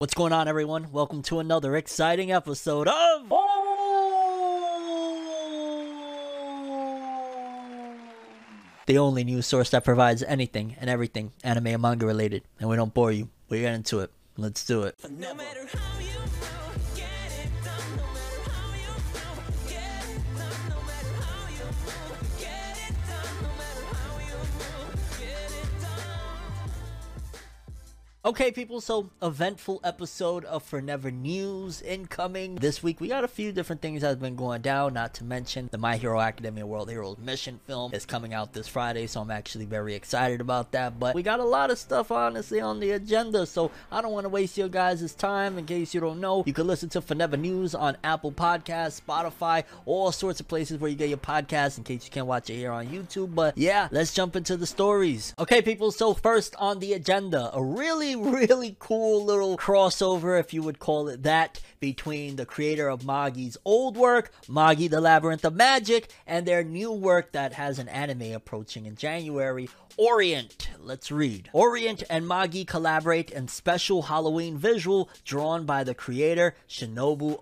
What's going on, everyone? Welcome to another exciting episode of. The only news source that provides anything and everything anime and manga related. And we don't bore you. We get into it. Let's do it. No Okay, people, so eventful episode of Forever News incoming. This week, we got a few different things that have been going down, not to mention the My Hero Academia World Heroes Mission film is coming out this Friday, so I'm actually very excited about that. But we got a lot of stuff, honestly, on the agenda, so I don't want to waste your guys' time. In case you don't know, you can listen to Forever News on Apple Podcasts, Spotify, all sorts of places where you get your podcasts in case you can't watch it here on YouTube. But yeah, let's jump into the stories. Okay, people, so first on the agenda, a really really cool little crossover, if you would call it that, between the creator of Magi's old work, Magi the Labyrinth of Magic, and their new work that has an anime approaching in January. Orient. Let's read. Orient and Magi collaborate in special Halloween visual drawn by the creator Shinobu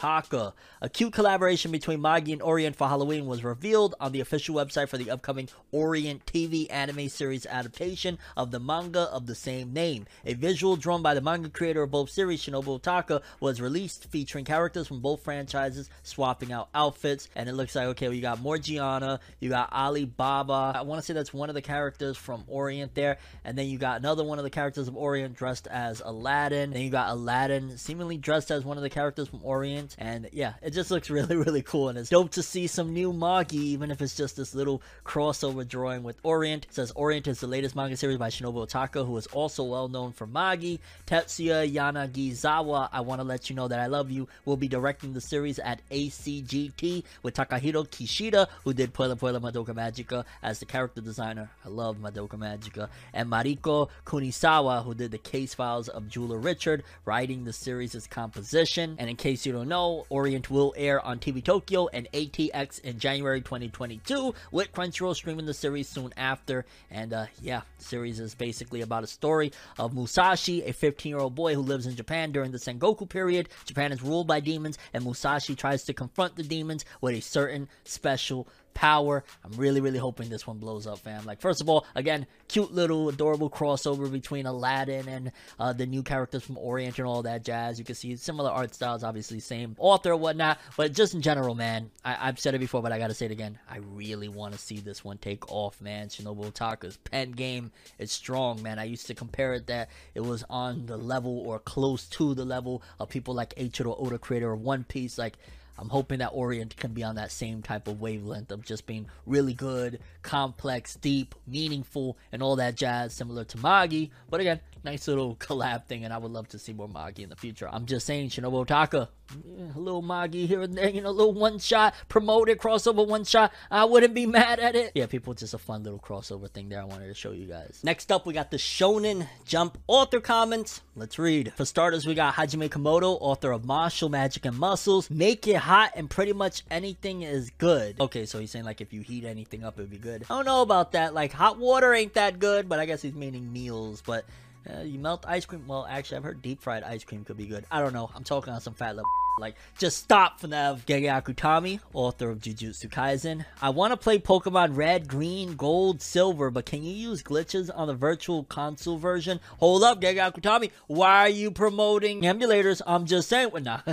Otaka. A cute collaboration between Magi and Orient for Halloween was revealed on the official website for the upcoming Orient TV anime series adaptation of the manga of the same name. A visual drawn by the manga creator of both series, Shinobu Otaka, was released featuring characters from both franchises swapping out outfits. And it looks like, okay, we got Morgiana, you got Alibaba. I want to say that's one of the characters from Orient there. And then you got another one of the characters of Orient dressed as Aladdin. Then you got Aladdin seemingly dressed as one of the characters from Orient. And yeah, it just looks really, really cool. And it's dope to see some new Magi, even if it's just this little crossover drawing with Orient. It says Orient is the latest manga series by Shinobu Otaka, who is also well known for Magi. Tetsuya Yanagisawa, I want to let you know that I love you, will be directing the series at ACGT with Takahiro Kishida, who did Puella Puella Madoka Magica as the character designer. I love Madoka Magica. And Mariko Kunisawa, who did the case files of Jeweler Richard, writing the series' composition. And in case you don't know, Orient will air on TV Tokyo and ATX in January 2022, with Crunchyroll streaming the series soon after. And uh, yeah, the series is basically about a story of Musashi, a 15 year old boy who lives in Japan during the Sengoku period. Japan is ruled by demons, and Musashi tries to confront the demons with a certain special power. I'm really, really hoping this one blows up, fam. Like, first of all, again, cute little adorable crossover between Aladdin and uh, the new characters from Orient and all that jazz. You can see similar art styles, obviously, same author, whatnot. But just in general, man, I- I've said it before, but I gotta say it again. I really want to see this one take off, man. Shinobu Otaka's pen game is strong, man. I used to compare it that it was on the level or close to the level of people like Eiichiro Oda, creator of One Piece, like. I'm hoping that Orient can be on that same type of wavelength of just being really good, complex, deep, meaningful, and all that jazz, similar to Magi. But again, nice little collab thing, and I would love to see more Magi in the future. I'm just saying, Shinobu Otaka, yeah, a little Magi here and there, you know, a little one shot, promoted crossover one shot. I wouldn't be mad at it. Yeah, people, just a fun little crossover thing there I wanted to show you guys. Next up, we got the Shonen Jump author comments. Let's read. For starters, we got Hajime Komoto, author of Mashle Magic and Muscles. Make it hot and pretty much anything is good. Okay, so he's saying like if you heat anything up, it'd be good. I don't know about that. Like hot water ain't that good, but I guess he's meaning meals. But uh, you melt ice cream. Well, actually, I've heard deep fried ice cream could be good. I don't know. I'm talking on some fat level. Like, just stop for now. Gege Akutami, author of Jujutsu Kaisen. I want to play Pokemon Red, Green, Gold, Silver, but can you use glitches on the virtual console version? Hold up, Gege Akutami. Why are you promoting emulators? I'm just saying. Well, nah.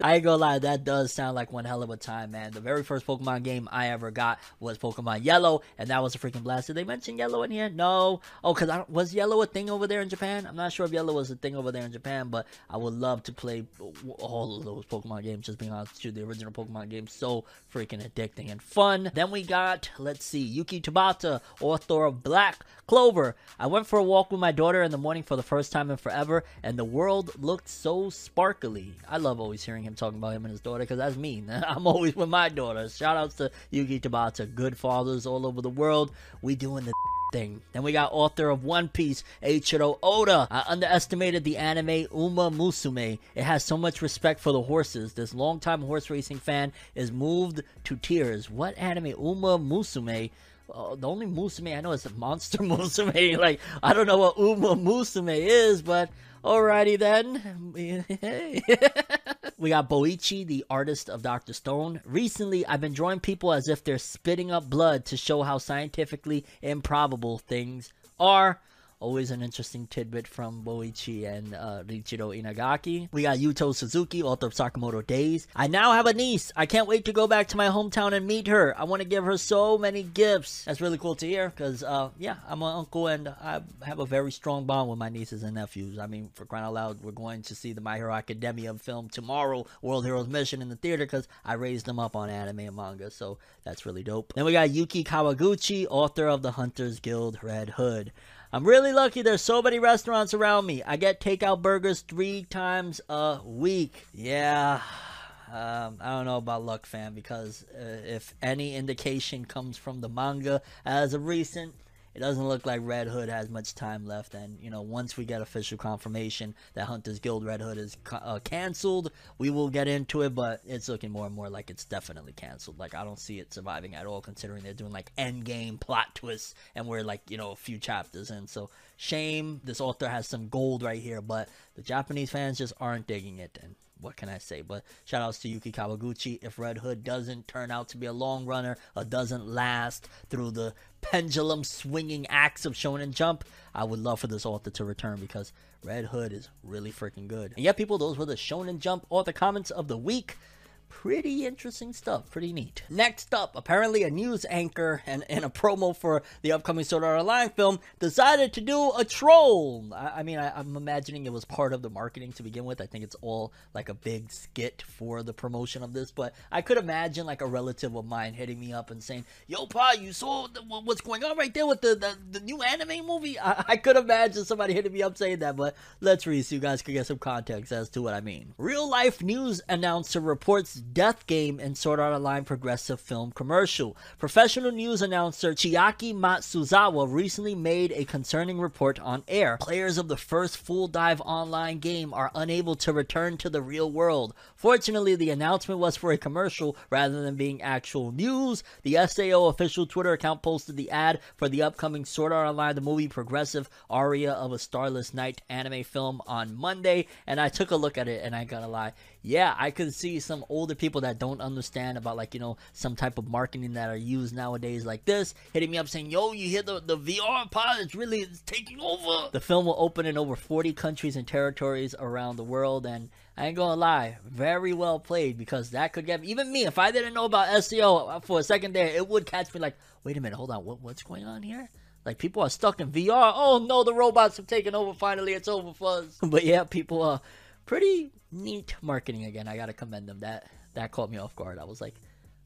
I ain't gonna lie, that does sound like one hell of a time, man. The very first Pokemon game I ever got was Pokemon Yellow, and that was a freaking blast. Did they mention Yellow in here? No. Oh, because I was Yellow a thing over there in Japan? I'm not sure if Yellow was a thing over there in Japan, but I would love to play all of those those Pokemon games. Just being honest with you, the original Pokemon games so freaking addicting and fun. Then we got, let's see, Yuki Tabata, author of Black Clover. I went for a walk with my daughter in the morning for the first time in forever, and the world looked so sparkly. I love always hearing him talking about him and his daughter because that's me. I'm always with my daughter. Shout outs to Yuki Tabata, good fathers all over the world. We doing the thing. Then we got author of One Piece, Eiichiro Oda. I underestimated the anime Uma Musume. It has so much respect for the horses. This longtime horse racing fan is moved to tears. What anime Uma Musume? Uh, the only Musume I know is the Monster Musume. like, I don't know what Uma Musume is, but alrighty then. we got Boichi, the artist of Dr. Stone. Recently, I've been drawing people as if they're spitting up blood to show how scientifically improbable things are. Always an interesting tidbit from Boichi and uh, Riichiro Inagaki. We got Yuto Suzuki, author of Sakamoto Days. I now have a niece. I can't wait to go back to my hometown and meet her. I want to give her so many gifts. That's really cool to hear because, uh, yeah, I'm an uncle and I have a very strong bond with my nieces and nephews. I mean, for crying out loud, we're going to see the My Hero Academia film tomorrow, World Heroes Mission in the theater because I raised them up on anime and manga, so that's really dope. Then we got Yuki Kawaguchi, author of the Hunters Guild Red Hood. I'm really lucky there's so many restaurants around me. I get takeout burgers three times a week. Yeah. Um, I don't know about luck, fam, because uh, if any indication comes from the manga as of recent, it doesn't look like Red Hood has much time left. And, you know, once we get official confirmation that Hunters Guild Red Hood is uh, canceled, we will get into it, but it's looking more and more like it's definitely canceled. Like, I don't see it surviving at all, considering they're doing, like, end game plot twists, and we're, like, you know, a few chapters in. So, shame. This author has some gold right here, but the Japanese fans just aren't digging it. And, what can I say? But shout outs to Yuki Kawaguchi. If Red Hood doesn't turn out to be a long runner or doesn't last through the pendulum swinging acts of Shonen Jump, I would love for this author to return because Red Hood is really freaking good. And yeah, people, those were the Shonen Jump author comments of the week pretty interesting stuff. Pretty neat. Next up, apparently a news anchor and, and a promo for the upcoming Sword Art Online film decided to do a troll. I, I mean, I, I'm imagining it was part of the marketing to begin with. I think it's all like a big skit for the promotion of this, but I could imagine like a relative of mine hitting me up and saying, Yo, Pa, you saw the, what's going on right there with the, the, the new anime movie? I, I could imagine somebody hitting me up saying that, but let's read so you guys can get some context as to what I mean. Real life news announcer reports death game in Sword Art Online progressive film commercial. Professional news announcer Chiaki Matsuzawa recently made a concerning report on air. Players of the first full dive online game are unable to return to the real world. Fortunately, the announcement was for a commercial rather than being actual news. The SAO official Twitter account posted the ad for the upcoming Sword Art Online the movie progressive aria of a starless night anime film on Monday, and I took a look at it and I gotta lie, yeah, I could see some older people that don't understand about like you know some type of marketing that are used nowadays like this hitting me up saying, "Yo, you hear the the VR pod? It's really it's taking over." The film will open in over 40 countries and territories around the world, and I ain't gonna lie, very well played because that could get even me if I didn't know about SAO for a second there, it would catch me like, wait a minute, hold on, what what's going on here? Like people are stuck in VR. Oh no, the robots have taken over. Finally, it's over for us. But yeah, people are pretty neat marketing again. I gotta commend them. That that caught me off guard. I was like,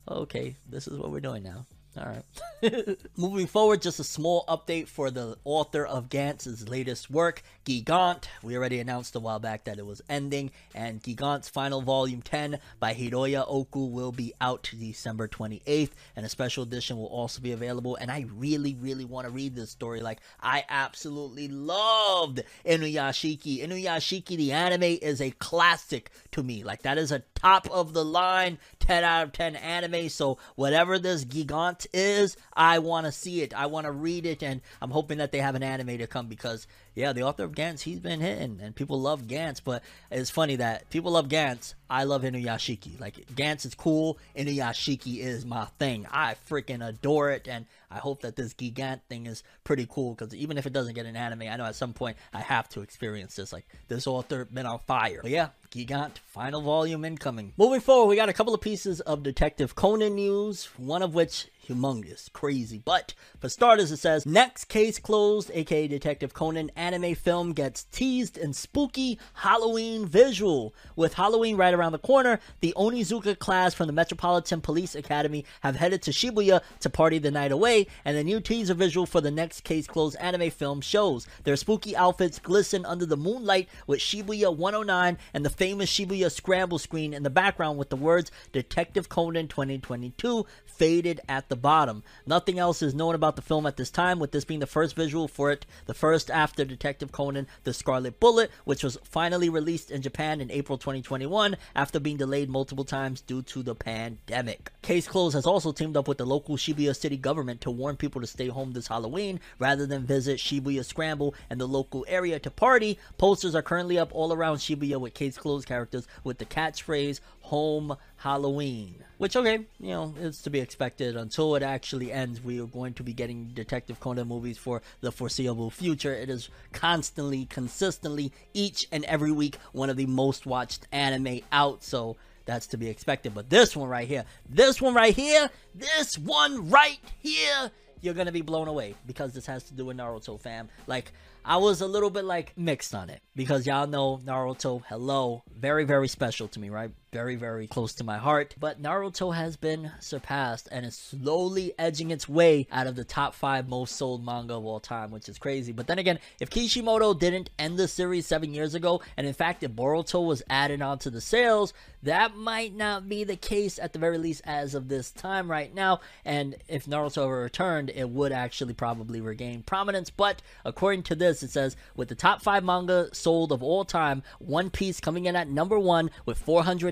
okay, this is what we're doing now. All right. Moving forward, just a small update for the author of Gantz's latest work, Gigant. We already announced a while back that it was ending, and Gigant's final volume 10 by Hiroya Oku will be out December 28th, and a special edition will also be available. And I really, really want to read this story. Like, I absolutely loved Inuyashiki. Inuyashiki, the anime, is a classic to me. Like, that is a top of the line 10 out of 10 anime. So, whatever this Gigant is, I want to see it. I want to read it, and I'm hoping that they have an anime to come because, yeah, the author of Gantz, he's been hitting, and people love Gantz. But it's funny that people love Gantz. I love Inuyashiki. Like, Gantz is cool. Inuyashiki is my thing. I freaking adore it, and I hope that this Gigant thing is pretty cool because even if it doesn't get an anime, I know at some point I have to experience this. Like, this author been on fire. But yeah, Gigant, final volume incoming. Moving forward, we got a couple of pieces of Detective Conan news, one of which humongous, crazy. But for starters, it says next case closed, aka Detective Conan anime film gets teased in spooky Halloween visual. With Halloween right around the corner, the Onizuka class from the Metropolitan Police Academy have headed to Shibuya to party the night away, and the new teaser visual for the next case closed anime film shows their spooky outfits glisten under the moonlight with Shibuya 109 and the famous Shibuya scramble screen in the background with the words Detective Conan 2022 faded at the bottom. Nothing else is known about the film at this time, with this being the first visual for it, the first after Detective Conan The Scarlet Bullet, which was finally released in Japan in April 2021 after being delayed multiple times due to the pandemic. Case Closed has also teamed up with the local Shibuya city government to warn people to stay home this Halloween rather than visit Shibuya Scramble and the local area to party. Posters are currently up all around Shibuya with Case Closed characters with the catchphrase Home Halloween. Which, okay, you know, it's to be expected. Until it actually ends, we are going to be getting Detective Conan movies for the foreseeable future. It is constantly, consistently, each and every week, one of the most watched anime out. So that's to be expected. But this one right here, this one right here, this one right here, you're gonna be blown away because this has to do with Naruto, fam. Like, I was a little bit like mixed on it because y'all know Naruto, hello, very, very special to me, right? Very, very close to my heart. But Naruto has been surpassed and is slowly edging its way out of the top five most sold manga of all time, which is crazy. But then again, if Kishimoto didn't end the series seven years ago, and in fact, if Boruto was added onto the sales, that might not be the case at the very least as of this time right now. And if Naruto ever returned, it would actually probably regain prominence. But according to this, it says with the top five manga sold of all time, One Piece coming in at number one with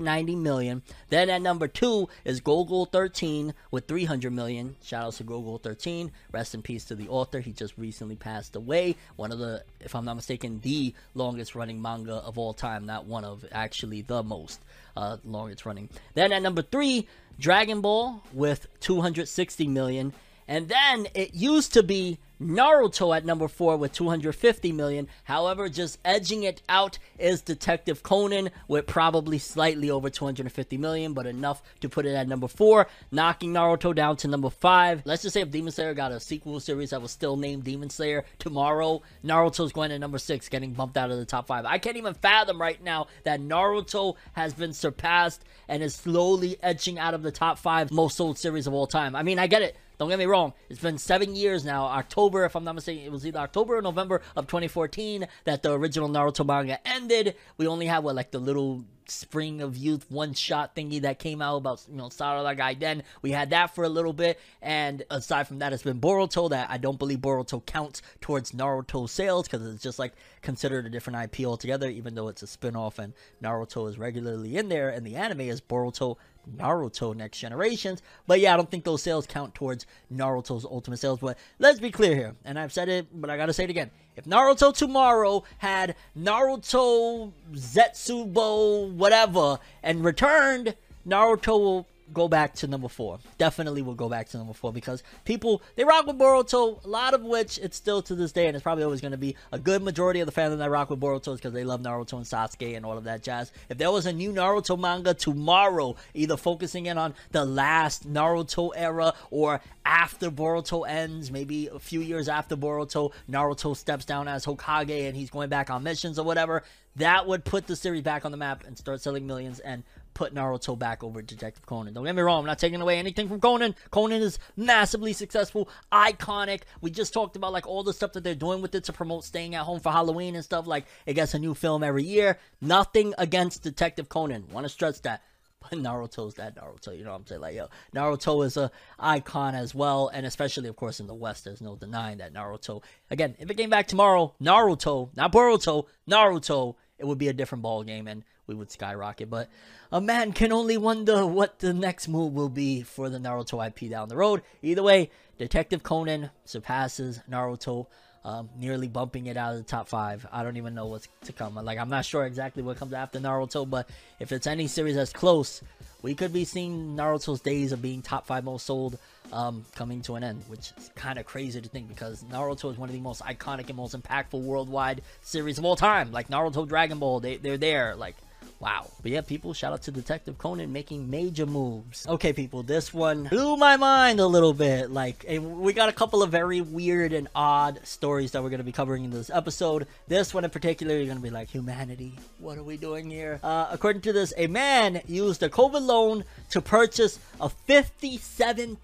490 million. Then at number two is Golgo 13 with 300 million. Shout out to Golgo 13. Rest in peace to the author. He just recently passed away. One of the, if I'm not mistaken, the longest running manga of all time. Not one of, actually the most uh, longest running. Then at number three, Dragon Ball with 260 million. And then it used to be Naruto at number four with 250 million. However, just edging it out is Detective Conan with probably slightly over 250 million, but enough to put it at number four, knocking Naruto down to number five. Let's just say if Demon Slayer got a sequel series that was still named Demon Slayer tomorrow, Naruto's going to number six, getting bumped out of the top five. I can't even fathom right now that Naruto has been surpassed and is slowly edging out of the top five most sold series of all time. I mean, I get it. Don't get me wrong. It's been seven years now. October, if I'm not mistaken, it was either October or November of 2014 that the original Naruto manga ended. We only have what like the little Spring of Youth one shot thingy that came out about you know Sarada Gaiden. We had that for a little bit, and aside from that, it's been Boruto that I don't believe Boruto counts towards Naruto sales because it's just like considered a different IP altogether, even though it's a spin off and Naruto is regularly in there, and the anime is Boruto Naruto Next Generations. But yeah, I don't think those sales count towards Naruto's ultimate sales. But let's be clear here, and I've said it, but I gotta say it again. If Naruto tomorrow had Naruto Zetsubo whatever and returned, Naruto go back to number four. Definitely will go back to number four because people they rock with Boruto, a lot of which it's still to this day, and it's probably always going to be a good majority of the fans that rock with Boruto because they love Naruto and Sasuke and all of that jazz. If there was a new Naruto manga tomorrow, either focusing in on the last Naruto era or after Boruto ends, maybe a few years after Boruto, Naruto steps down as Hokage and he's going back on missions or whatever, that would put the series back on the map and start selling millions and put Naruto back over Detective Conan. Don't get me wrong, I'm not taking away anything from Conan. Conan is massively successful, iconic. We just talked about like all the stuff that they're doing with it to promote staying at home for Halloween and stuff. Like it gets a new film every year. Nothing against Detective Conan. Want to stress that. But Naruto's that Naruto, you know what I'm saying? Like, yo, Naruto is a icon as well, and especially, of course, in the West, there's no denying that Naruto. Again, if it came back tomorrow, Naruto, not Boruto, Naruto, it would be a different ball game, and we would skyrocket. But a man can only wonder what the next move will be for the Naruto IP down the road. Either way, Detective Conan surpasses Naruto, um, nearly bumping it out of the top five. I don't even know what's to come. Like I'm not sure exactly what comes after Naruto, but if it's any series that's close, we could be seeing Naruto's days of being top five most sold um, coming to an end, which is kind of crazy to think because Naruto is one of the most iconic and most impactful worldwide series of all time. Like Naruto, Dragon Ball, they they're there. Like Wow. But yeah, people, shout out to Detective Conan making major moves. Okay, people, this one blew my mind a little bit. Like, we got a couple of very weird and odd stories that we're going to be covering in this episode. This one in particular, you're going to be like, humanity, what are we doing here? Uh, according to this, a man used a COVID loan to purchase a $57,000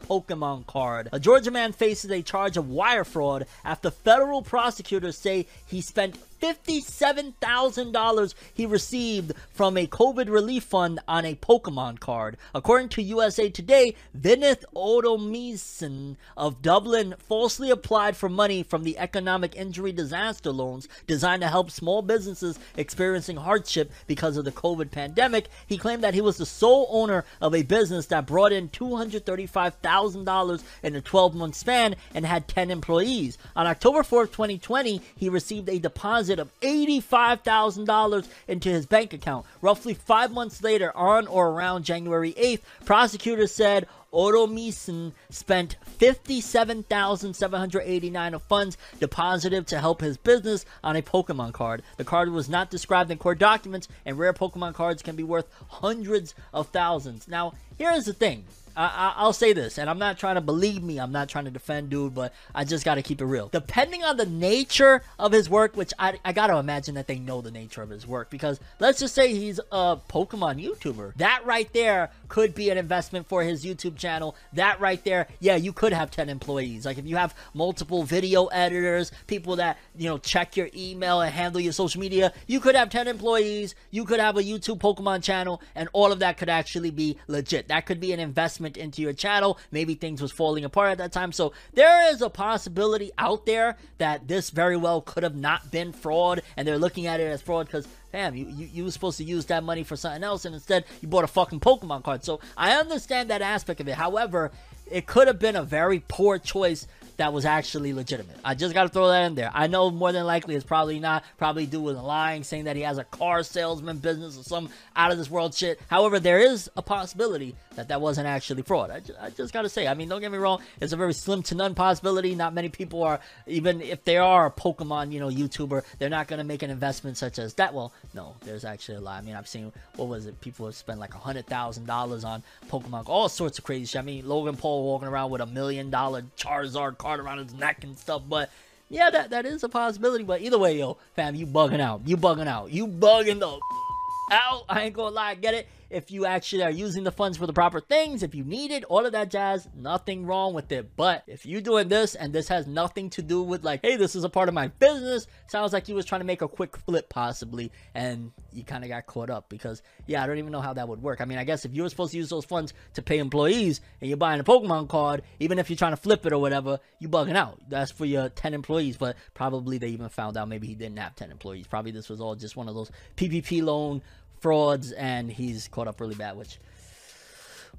Pokemon card. A Georgia man faces a charge of wire fraud after federal prosecutors say he spent $57,000 he received from a COVID relief fund on a Pokemon card. According to USA Today, Vinath Oudomsine of Dublin falsely applied for money from the Economic Injury Disaster Loans designed to help small businesses experiencing hardship because of the COVID pandemic. He claimed that he was the sole owner of a business that brought in $235,000 in a 12 month span and had 10 employees. On October 4th, 2020, he received a deposit of $85,000 into his bank account. Roughly five months later, on or around January 8th, prosecutors said Oudomsine spent 57,789 of funds deposited to help his business on a Pokemon card. The card was not described in court documents, and rare Pokemon cards can be worth hundreds of thousands. Now, here's the thing. I, I, will say this, and I'm not trying to believe me. I'm not trying to defend dude, but I just got to keep it real. Depending on the nature of his work, which I, I got to imagine that they know the nature of his work, because let's just say he's a Pokemon YouTuber. That right there could be an investment for his YouTube channel. That right there, yeah, you could have 10 employees. Like if you have multiple video editors, people that, you know, check your email and handle your social media, you could have 10 employees. You could have a YouTube Pokemon channel, and all of that could actually be legit. That could be an investment into your channel. Maybe things was falling apart at that time. So there is a possibility out there that this very well could have not been fraud, and they're looking at it as fraud because Damn, you, you, you were supposed to use that money for something else, and instead you bought a fucking Pokemon card. So I understand that aspect of it. However, it could have been a very poor choice that was actually legitimate. I just got to throw that in there. I know more than likely it's probably not. Probably dude was lying, saying that he has a car salesman business or some out of this world shit. However, there is a possibility that that wasn't actually fraud. I just, I just got to say. I mean, don't get me wrong. It's a very slim to none possibility. Not many people are, even if they are a Pokemon, you know, YouTuber, they're not going to make an investment such as that. Well, no, there's actually a lot. I mean, I've seen what was it? People have spent like a hundred thousand dollars on Pokemon, all sorts of crazy shit. I mean, Logan Paul walking around with a million dollar Charizard card around his neck and stuff, but yeah, that, that is a possibility. But either way, yo, fam, you bugging out. You bugging out. You bugging the out. I ain't gonna lie, get it? If you actually are using the funds for the proper things, if you need it, all of that jazz, nothing wrong with it. But if you're doing this and this has nothing to do with like, hey, this is a part of my business, sounds like you was trying to make a quick flip possibly, and you kind of got caught up because yeah, I don't even know how that would work. I mean, I guess if you were supposed to use those funds to pay employees and you're buying a Pokemon card, even if you're trying to flip it or whatever, you bugging out. That's for your 10 employees, but probably they even found out maybe he didn't have 10 employees. Probably this was all just one of those PPP loan frauds and he's caught up really bad which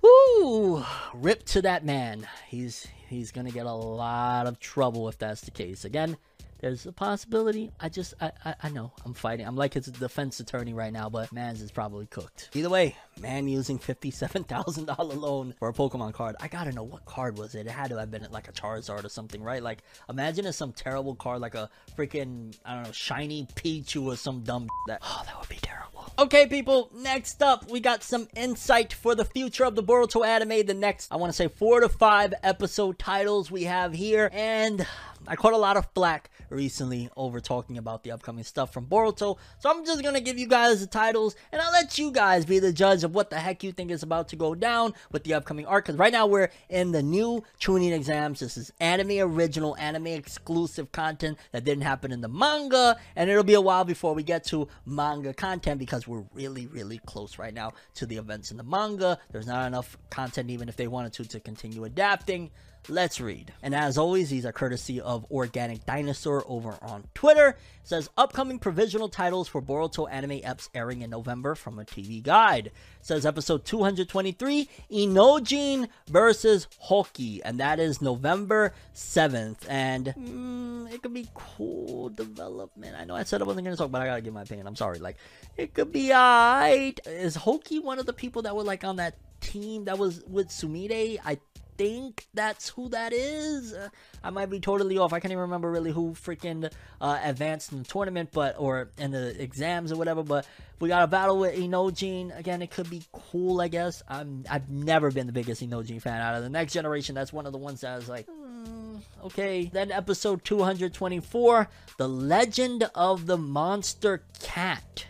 whoo rip to that man. He's he's gonna get a lot of trouble if that's the case. Again there's a possibility. I just I, I i know i'm fighting. I'm like his defense attorney right now but man's is probably cooked. Either way man using $57000 loan for a pokemon card. I gotta know what card was it. It had to have been like a charizard or something right? Like imagine if some terrible card like a freaking i don't know shiny pichu or some dumb that oh that would be terrible. Okay, people, next up, we got some insight for the future of the Boruto anime. The next, I want to say, four to five episode titles we have here. And I caught a lot of flack recently over talking about the upcoming stuff from Boruto. So I'm just gonna give you guys the titles and I'll let you guys be the judge of what the heck you think is about to go down with the upcoming arc. Because right now we're in the new Chunin exams. This is anime original, anime exclusive content that didn't happen in the manga, and it'll be a while before we get to manga content because we're really, really close right now to the events in the manga. There's not enough content, even if they wanted to, to continue adapting. Let's read. And as always, these are courtesy of Organic Dinosaur over on Twitter. It says upcoming provisional titles for Boruto anime eps airing in November from a TV guide. It says episode 223 Inojin versus Hoki, and that is November 7th. And mm, it could be cool development. I know I said I wasn't gonna talk, but I gotta give my opinion. I'm sorry. Like it could be alright. Is Hoki one of the people that were like on that team that was with Sumide? I think that's who that is. I might be totally off. I can't even remember really who freaking uh, advanced in the tournament, but or in the exams or whatever. But we got a battle with Inojin again. It could be cool, I guess. I'm I've never been the biggest Inojin fan out of the next generation. That's one of the ones that I was like. "Hmm, Okay, then episode 224 The Legend of the Monster Cat.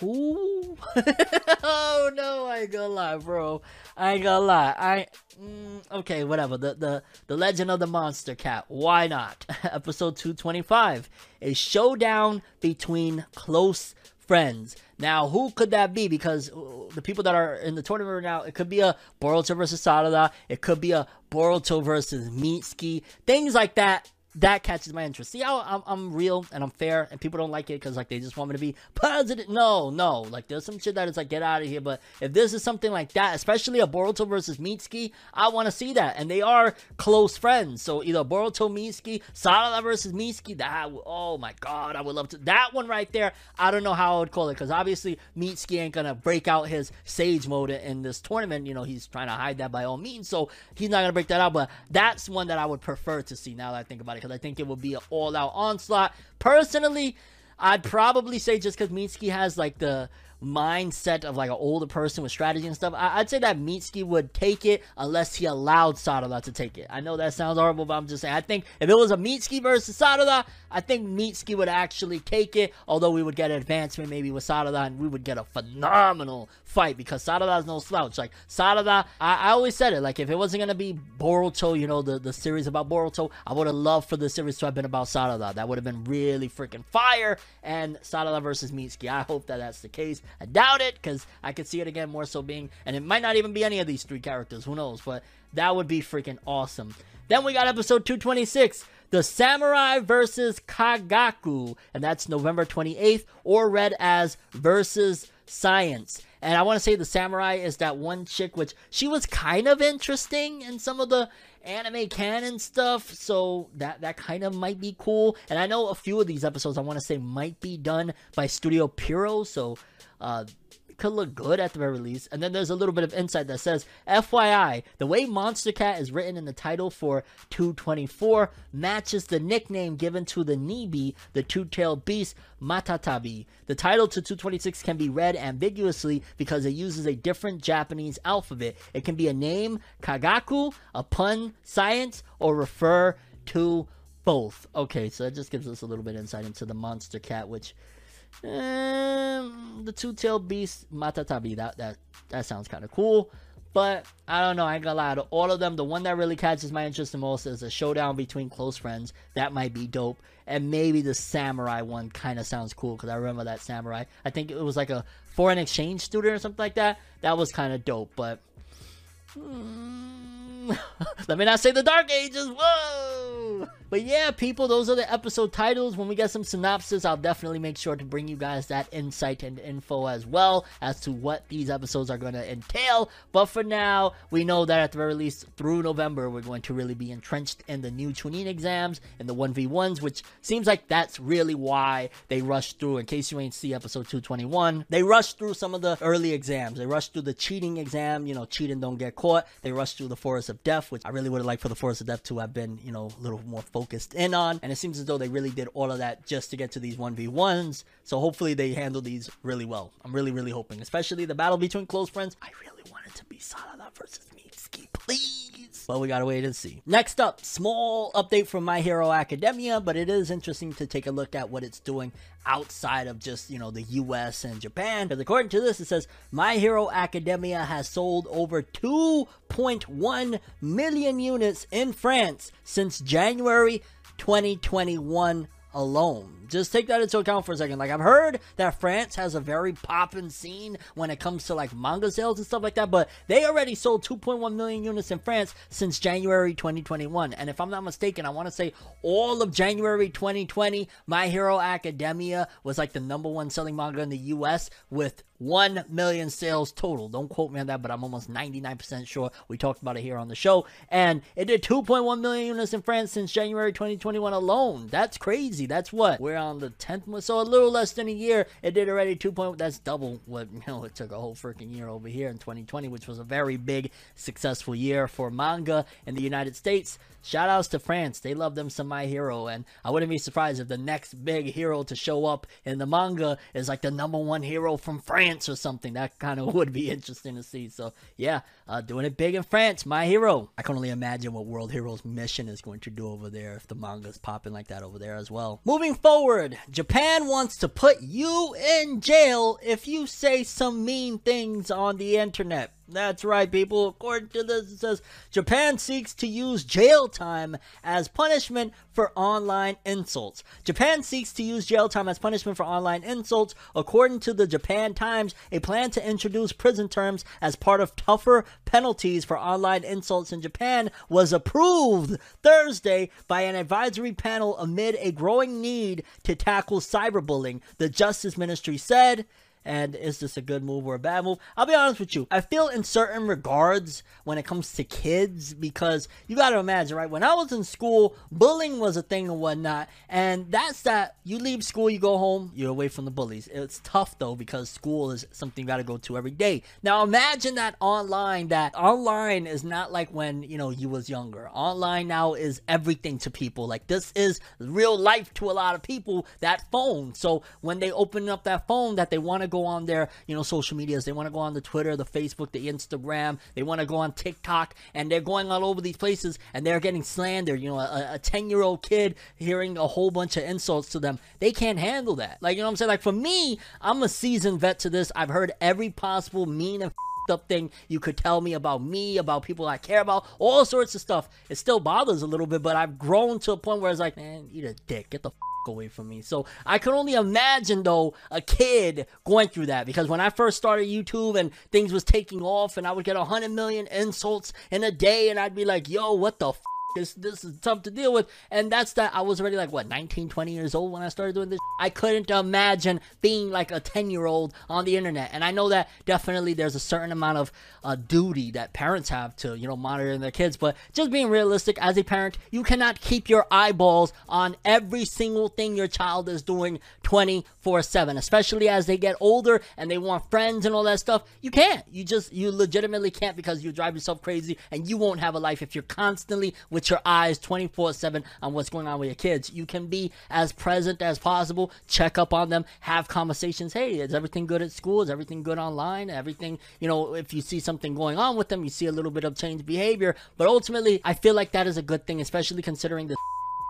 Who? oh no, I ain't gonna lie, bro. I ain't gonna lie. I mm, okay, whatever. The the the Legend of the Monster Cat. Why not? Episode two twenty five. A showdown between close friends. Now, who could that be? Because uh, the people that are in the tournament right now, it could be a Boruto versus Sarada. It could be a Boruto versus Mitsuki. Things like that that catches my interest. See how I'm, I'm real and I'm fair, and people don't like it because like they just want me to be positive. No, no, like there's some shit that is like get out of here. But if this is something like that, especially a Boruto versus Mitsuki, I want to see that. And they are close friends, so either Boruto Mitsuki, Sarada versus Mitsuki. That oh my god, I would love to. That one right there, I don't know how I would call it because obviously Mitsuki ain't gonna break out his Sage mode in this tournament. You know he's trying to hide that by all means, so he's not gonna break that out. But that's one that I would prefer to see now that I think about it because I think it would be an all-out onslaught. Personally, I'd probably say just because Mitsuki has like the mindset of like an older person with strategy and stuff, I- would say that Mitsuki would take it unless he allowed Sarada to take it. I know that sounds horrible, but I'm just saying. I think if it was a Mitsuki versus Sarada, I think Mitsuki would actually take it. Although we would get an advancement maybe with Sarada and we would get a phenomenal fight because Sarada's no slouch. Like Sarada, I, I always said it. Like if it wasn't gonna be Boruto, you know, the the series about Boruto, I would have loved for the series to have been about Sarada. That would have been really freaking fire. And Sarada versus Mitsuki. I hope that that's the case. I doubt it because I could see it again more so being, and it might not even be any of these three characters. Who knows? But that would be freaking awesome. Then we got episode 226, The Samurai versus Kagaku, and that's November 28th, or read as Versus Science. And I want to say the samurai is that one chick, which she was kind of interesting in some of the anime canon stuff, so that that kind of might be cool. And I know a few of these episodes I want to say might be done by Studio Pierrot, so uh, could look good at the very least. And then there's a little bit of insight that says, FYI, the way Monster Cat is written in the title for 224 matches the nickname given to the Nibi, the two-tailed beast, Matatabi. The title to 226 can be read ambiguously because it uses a different Japanese alphabet. It can be a name, Kagaku, a pun, science, or refer to both. Okay, so that just gives us a little bit of insight into the Monster Cat, which um, the two-tailed beast Matatabi. That that that sounds kind of cool. But I don't know. I ain't gonna lie. To all of them, the one that really catches my interest the most is a showdown between close friends. That might be dope. And maybe the samurai one kind of sounds cool because I remember that samurai. I think it was like a foreign exchange student or something like that. That was kind of dope. But hmm, let me not say the Dark Ages. Whoa! But yeah, people, those are the episode titles. When we get some synopsis, I'll definitely make sure to bring you guys that insight and info as well as to what these episodes are going to entail. But for now, we know that at the very least through November, we're going to really be entrenched in the new Chunin exams and the 1v1s, which seems like that's really why they rushed through. In case you ain't see episode 221, they rushed through some of the early exams. They rushed through the cheating exam, you know, cheat and don't get caught. They rushed through the Forest of Death, which I really would have liked for the Forest of Death to have been, you know, a little more focused in on. And it seems as though they really did all of that just to get to these 1v1s. So hopefully they handle these really well. I'm really, really hoping. Especially the battle between close friends. I really want it to be Sarada versus Mitsuki, please. But we gotta wait and see. Next up, small update from My Hero Academia, but it is interesting to take a look at what it's doing outside of just, you know, the US and Japan. Because according to this, it says My Hero Academia has sold over 2.1 million units in France since January 2021 alone. Just take that into account for a second. Like I've heard that France has a very poppin' scene when it comes to like manga sales and stuff like that, but they already sold 2.1 million units in France since January 2021. And if I'm not mistaken, I want to say all of January 2020, My Hero Academia was like the number one selling manga in the US with 1 million sales total. Don't quote me on that, but I'm almost 99% sure. We talked about it here on the show. And it did 2.1 million units in France since January 2021 alone. That's crazy. That's what? We're on the 10th month, so a little less than a year. It did already 2. Point, that's double what, you know, it took a whole freaking year over here in 2020, which was a very big, successful year for manga in the United States. Shout outs to France. They love them some My Hero. And I wouldn't be surprised if the next big hero to show up in the manga is like the number one hero from France or something. That kind of would be interesting to see. So, yeah, uh, doing it big in France. My Hero. I can only imagine what World Heroes Mission is going to do over there if the manga's popping like that over there as well. Moving forward, Japan wants to put you in jail if you say some mean things on the internet. That's right, people. According to this, it says Japan seeks to use jail time as punishment for online insults. Japan seeks to use jail time as punishment for online insults. According to the Japan Times, a plan to introduce prison terms as part of tougher penalties for online insults in Japan was approved Thursday by an advisory panel amid a growing need to tackle cyberbullying, the Justice Ministry said. And is this a good move or a bad move? I'll be honest with you. I feel in certain regards when it comes to kids because you got to imagine, right? When I was in school, bullying was a thing and whatnot. And that's that you leave school, you go home, you're away from the bullies. It's tough though because school is something you got to go to every day. Now imagine that online, that online is not like when, you know, you was younger. Online now is everything to people. Like this is real life to a lot of people, that phone. So when they open up that phone that they want to go on their, you know, social medias. They want to go on the Twitter, the Facebook, the Instagram. They want to go on TikTok, and they're going all over these places, and they're getting slandered. You know, a ten-year-old kid hearing a whole bunch of insults to them, they can't handle that. Like, you know I'm saying? Like for me, I'm a seasoned vet to this. I've heard every possible mean and up thing you could tell me about me, about people I care about, all sorts of stuff. It still bothers a little bit, but I've grown to a point where it's like, man, eat a dick, get the away from me. So I can only imagine though a kid going through that because when I first started YouTube and things was taking off and I would get a hundred million insults in a day and I'd be like, yo, what the this, this is tough to deal with. And that's that i was already like what 19 20 years old when i started doing this? I couldn't imagine being like a 10 year old on the internet. And i know that definitely there's a certain amount of uh, duty that parents have to you know monitor their kids. But just being realistic as a parent you cannot keep your eyeballs on every single thing your child is doing 24 7 especially as they get older and they want friends and all that stuff. You can't. You just you legitimately can't because you drive yourself crazy and you won't have a life if you're constantly with your eyes 24 7 on what's going on with your kids. You can be as present as possible, check up on them, have conversations. Hey, is everything good at school? Is everything good online? Everything, you know, if you see something going on with them, you see a little bit of change behavior. But ultimately, I feel like that is a good thing, especially considering the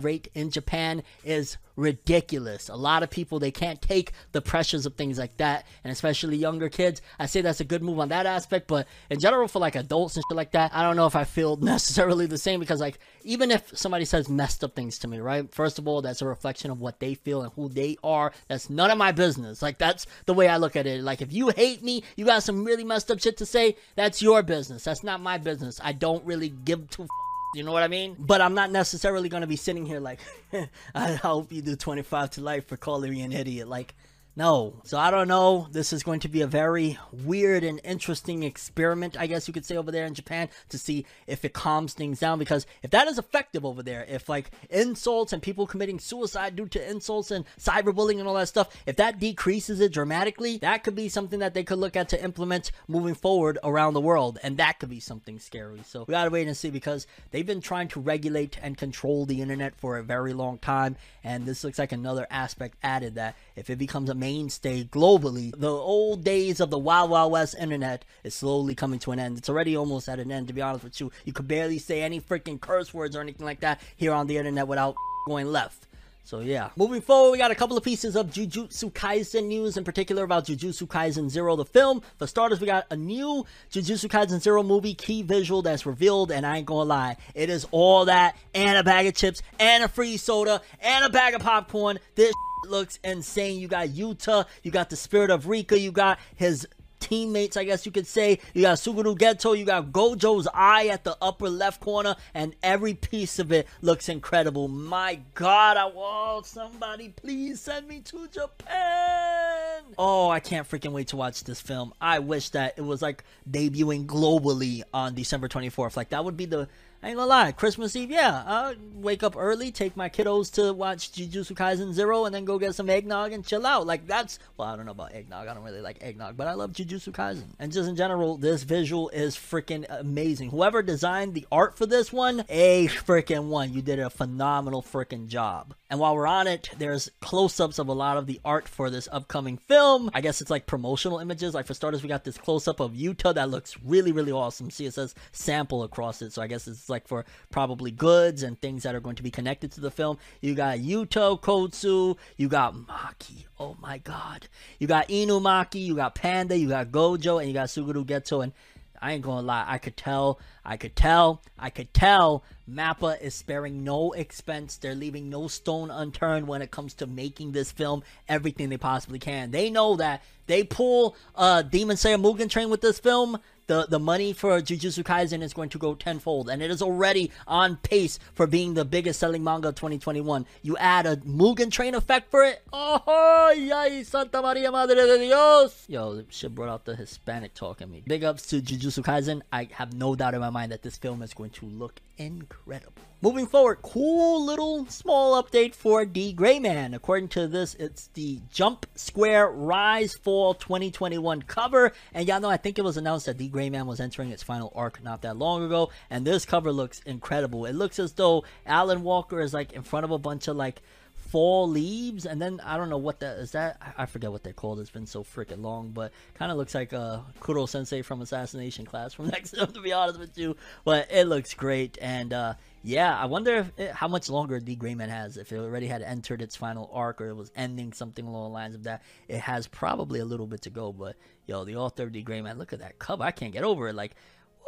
rate in Japan is ridiculous. A lot of people they can't take the pressures of things like that, and especially younger kids. I say that's a good move on that aspect, but in general for like adults and shit like that, I don't know if I feel necessarily the same because like even if somebody says messed up things to me, right? First of all, that's a reflection of what they feel and who they are. That's none of my business. Like that's the way I look at it. Like if you hate me, you got some really messed up shit to say, that's your business. That's not my business. I don't really give two you know what I mean? But I'm not necessarily going to be sitting here like, I hope you do 25 to life for calling me an idiot. Like, no. So I don't know. This is going to be a very weird and interesting experiment, I guess you could say, over there in Japan to see if it calms things down. Because if that is effective over there, if like insults and people committing suicide due to insults and cyberbullying and all that stuff, if that decreases it dramatically, that could be something that they could look at to implement moving forward around the world. And that could be something scary. So we gotta wait and see because they've been trying to regulate and control the internet for a very long time. And this looks like another aspect added that if it becomes a mainstay globally, the old days of the Wild Wild West internet is slowly coming to an end. It's already almost at an end, to be honest with you. You could barely say any freaking curse words or anything like that here on the internet without going left. So yeah. Moving forward, we got a couple of pieces of Jujutsu Kaisen news, in particular about Jujutsu Kaisen Zero, the film. For starters, we got a new Jujutsu Kaisen Zero movie key visual that's revealed, and I ain't gonna lie, it is all that and a bag of chips and a free soda and a bag of popcorn. This looks insane. You got Yuta, you got the spirit of Rika, you got his teammates, I guess you could say. You got Suguru Geto, you got Gojo's eye at the upper left corner, and every piece of it looks incredible. My God, I want somebody please send me to Japan. Oh, I can't freaking wait to watch this film. I wish that it was like debuting globally on December 24th. Like that would be the I ain't gonna lie, Christmas Eve, yeah. I'll wake up early, take my kiddos to watch Jujutsu Kaisen Zero, and then go get some eggnog and chill out. Like, that's, well, I don't know about eggnog. I don't really like eggnog, but I love Jujutsu Kaisen. And just in general, this visual is freaking amazing. Whoever designed the art for this one, a freaking one. You did a phenomenal freaking job. And while we're on it, there's close ups of a lot of the art for this upcoming film. I guess it's like promotional images. Like, for starters, we got this close up of Yuta that looks really, really awesome. See, it says sample across it. So I guess it's like for probably goods and things that are going to be connected to the film. You got Yuta Okkotsu, you got Maki. Oh my god. You got Inumaki, you got Panda, you got Gojo, and you got Suguru Geto. And I ain't gonna lie, I could tell, I could tell, I could tell Mappa is sparing no expense. They're leaving no stone unturned when it comes to making this film everything they possibly can. They know that they pull uh Demon Slayer Mugen Train with this film, the, the money for Jujutsu Kaisen is going to go tenfold, and it is already on pace for being the biggest selling manga of 2021. You add a Mugen Train effect for it, oh, yay, Santa Maria Madre de Dios! Yo, shit brought out the Hispanic talk in me. Big ups to Jujutsu Kaisen. I have no doubt in my mind that this film is going to look incredible. Moving forward, cool little small update for D.Gray-man. According to this, it's the Jump Square Rise Fall 2021 cover. And y'all know, I think it was announced that D.Gray-man was entering its final arc not that long ago. And this cover looks incredible. It looks as though Allen Walker is like in front of a bunch of like fall leaves and then i don't know what that is that i I forget what they're called it's been so freaking long but kind of looks like uh Koro-sensei from assassination class from next to be honest with you but it looks great and uh yeah i wonder if it, how much longer D.Gray-man has. If it already had entered its final arc or it was ending something along the lines of that it has probably a little bit to go but yo the author of D.Gray-man look at that cover. I can't get over it. Like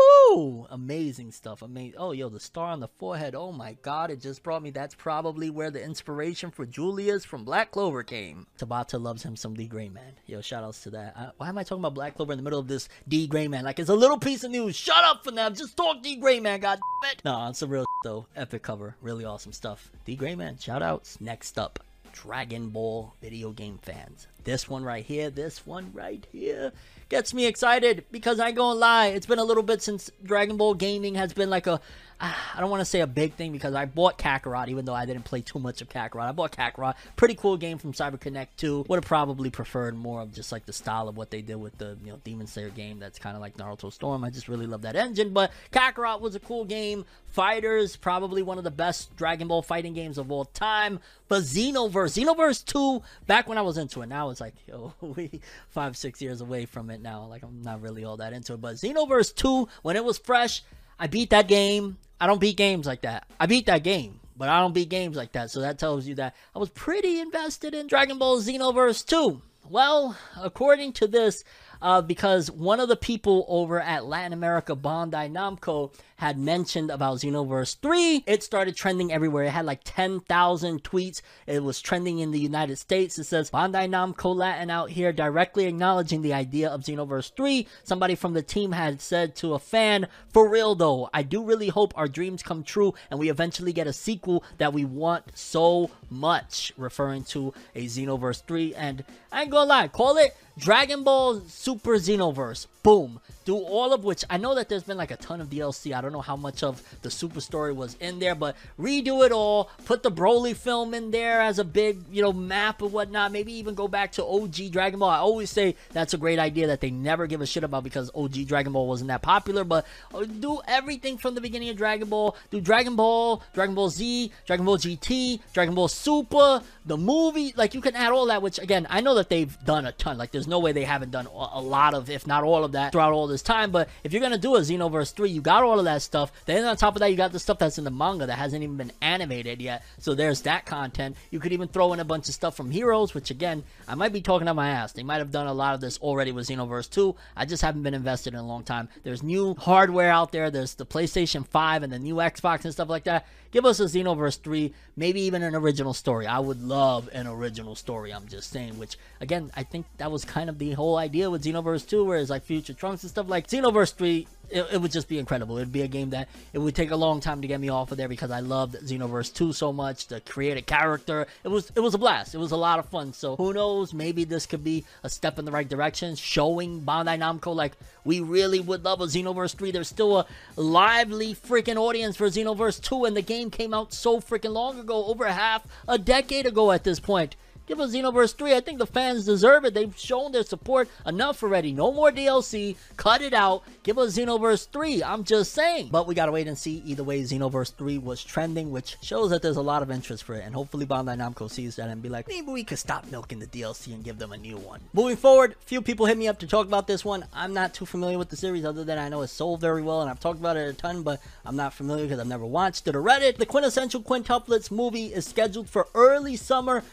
Woo! Amazing stuff. Amazing. Oh, yo, the star on the forehead. Oh my god, it just brought me. That's probably where the inspiration for Julius from Black Clover came. Tabata loves him some D.Gray-man. Yo, shout outs to that. I, why am I talking about Black Clover in the middle of this D.Gray-man? Like it's a little piece of news. Shut up for now. Just talk D.Gray-man, god damn it. No, it's a real though. Epic cover. Really awesome stuff. D.Gray-man, shout outs. Next up. Dragon Ball video game fans. This one right here, this one right here gets me excited because I ain't gonna lie, it's been a little bit since Dragon Ball gaming has been like a Ah, I don't want to say a big thing because I bought Kakarot even though I didn't play too much of Kakarot. I bought Kakarot, pretty cool game from CyberConnect 2. Would have probably preferred more of just like the style of what they did with the you know Demon Slayer game that's kind of like Naruto Storm. I just really love that engine, but Kakarot was a cool game. Fighters, probably one of the best Dragon Ball fighting games of all time. But Xenoverse, Xenoverse 2, back when I was into it, now it's like, yo, we five, six years away from it now. Like, I'm not really all that into it. But Xenoverse 2, when it was fresh, I beat that game. I don't beat games like that. I beat that game, but I don't beat games like that. So that tells you that I was pretty invested in Dragon Ball Xenoverse 2. Well, according to this, uh, because one of the people over at Latin America Bandai Namco had mentioned about Xenoverse 3. It started trending everywhere. It had like 10,000 tweets. It was trending in the United States. It says Bandai Namco Latin out here directly acknowledging the idea of Xenoverse 3. Somebody from the team had said to a fan, For real though, I do really hope our dreams come true and we eventually get a sequel that we want so much, referring to a Xenoverse 3. And I ain't gonna lie, call it Dragon Ball Super Xenoverse. Boom. Do all of which I know that there's been like a ton of DLC. I don't know how much of the super story was in there, but redo it all. Put the Broly film in there as a big, you know, map and whatnot. Maybe even go back to OG Dragon Ball. I always say that's a great idea that they never give a shit about because OG Dragon Ball wasn't that popular. But uh, do everything from the beginning of Dragon Ball. Do Dragon Ball, Dragon Ball Z, Dragon Ball GT, Dragon Ball Super, the movie. Like you can add all that. Which again, I know that they've done a ton. Like there's no way they haven't done a lot of, if not all of that, throughout all this time. But if you're gonna do a Xenoverse 3, you got all of that stuff. Then on top of that, you got the stuff that's in the manga that hasn't even been animated yet. So there's that content. You could even throw in a bunch of stuff from Heroes, which again, I might be talking out my ass. They might have done a lot of this already with Xenoverse 2. I just haven't been invested in a long time. There's new hardware out there. There's the PlayStation 5 and the new Xbox and stuff like that. Give us a Xenoverse 3, maybe even an original story. I would love an original story, I'm just saying, which again, I think that was kind of the whole idea with Xenoverse 2, where it's like future Trunks and stuff. Like Xenoverse 3, it, it would just be incredible. It'd be a game that it would take a long time to get me off of there because I loved Xenoverse 2 so much. To create a character, it was it was a blast. It was a lot of fun. So who knows? Maybe this could be a step in the right direction, showing Bandai Namco like we really would love a Xenoverse 3. There's still a lively freaking audience for Xenoverse 2, and the game came out so freaking long ago, over half a decade ago at this point. Give us Xenoverse 3. I think the fans deserve it. They've shown their support enough already. No more DLC. Cut it out. Give us Xenoverse 3. I'm just saying. But we gotta wait and see. Either way, Xenoverse 3 was trending, which shows that there's a lot of interest for it. And hopefully Bandai Namco sees that and be like, maybe we could stop milking the DLC and give them a new one. Moving forward, few people hit me up to talk about this one. I'm not too familiar with the series other than I know it's sold very well and I've talked about it a ton, but I'm not familiar because I've never watched it or read it. The Quintessential Quintuplets movie is scheduled for early summer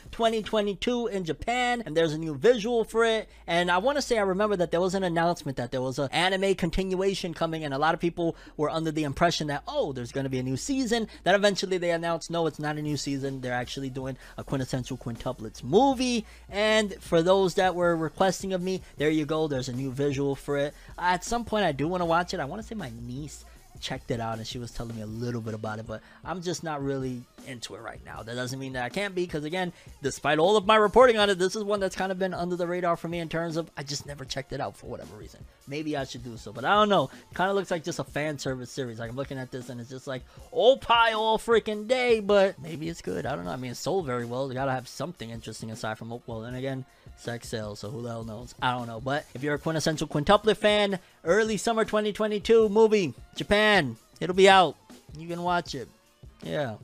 2022 in Japan, and there's a new visual for it. And I want to say I remember that there was an announcement that there was an anime continuation coming, and a lot of people were under the impression that oh, there's going to be a new season. That eventually they announced no, it's not a new season. They're actually doing a Quintessential Quintuplets movie. And for those that were requesting of me, there you go. There's a new visual for it. At some point, I do want to watch it. I want to say my niece checked it out and she was telling me a little bit about it, but I'm just not really into it right now. That doesn't mean that I can't be, because again, despite all of my reporting on it, this is one that's kind of been under the radar for me in terms of I just never checked it out for whatever reason. Maybe I should do so, but I don't know. Kind of looks like just a fan service series. Like I'm looking at this and it's just like all pie all freaking day, but maybe it's good. I don't know. I mean, it's sold very well. You gotta have something interesting aside from oh, well, then again, sex sales. So who the hell knows? I don't know. But if you're a quintessential quintuplet fan, early summer 2022 movie, Japan, it'll be out. You can watch it. Yeah.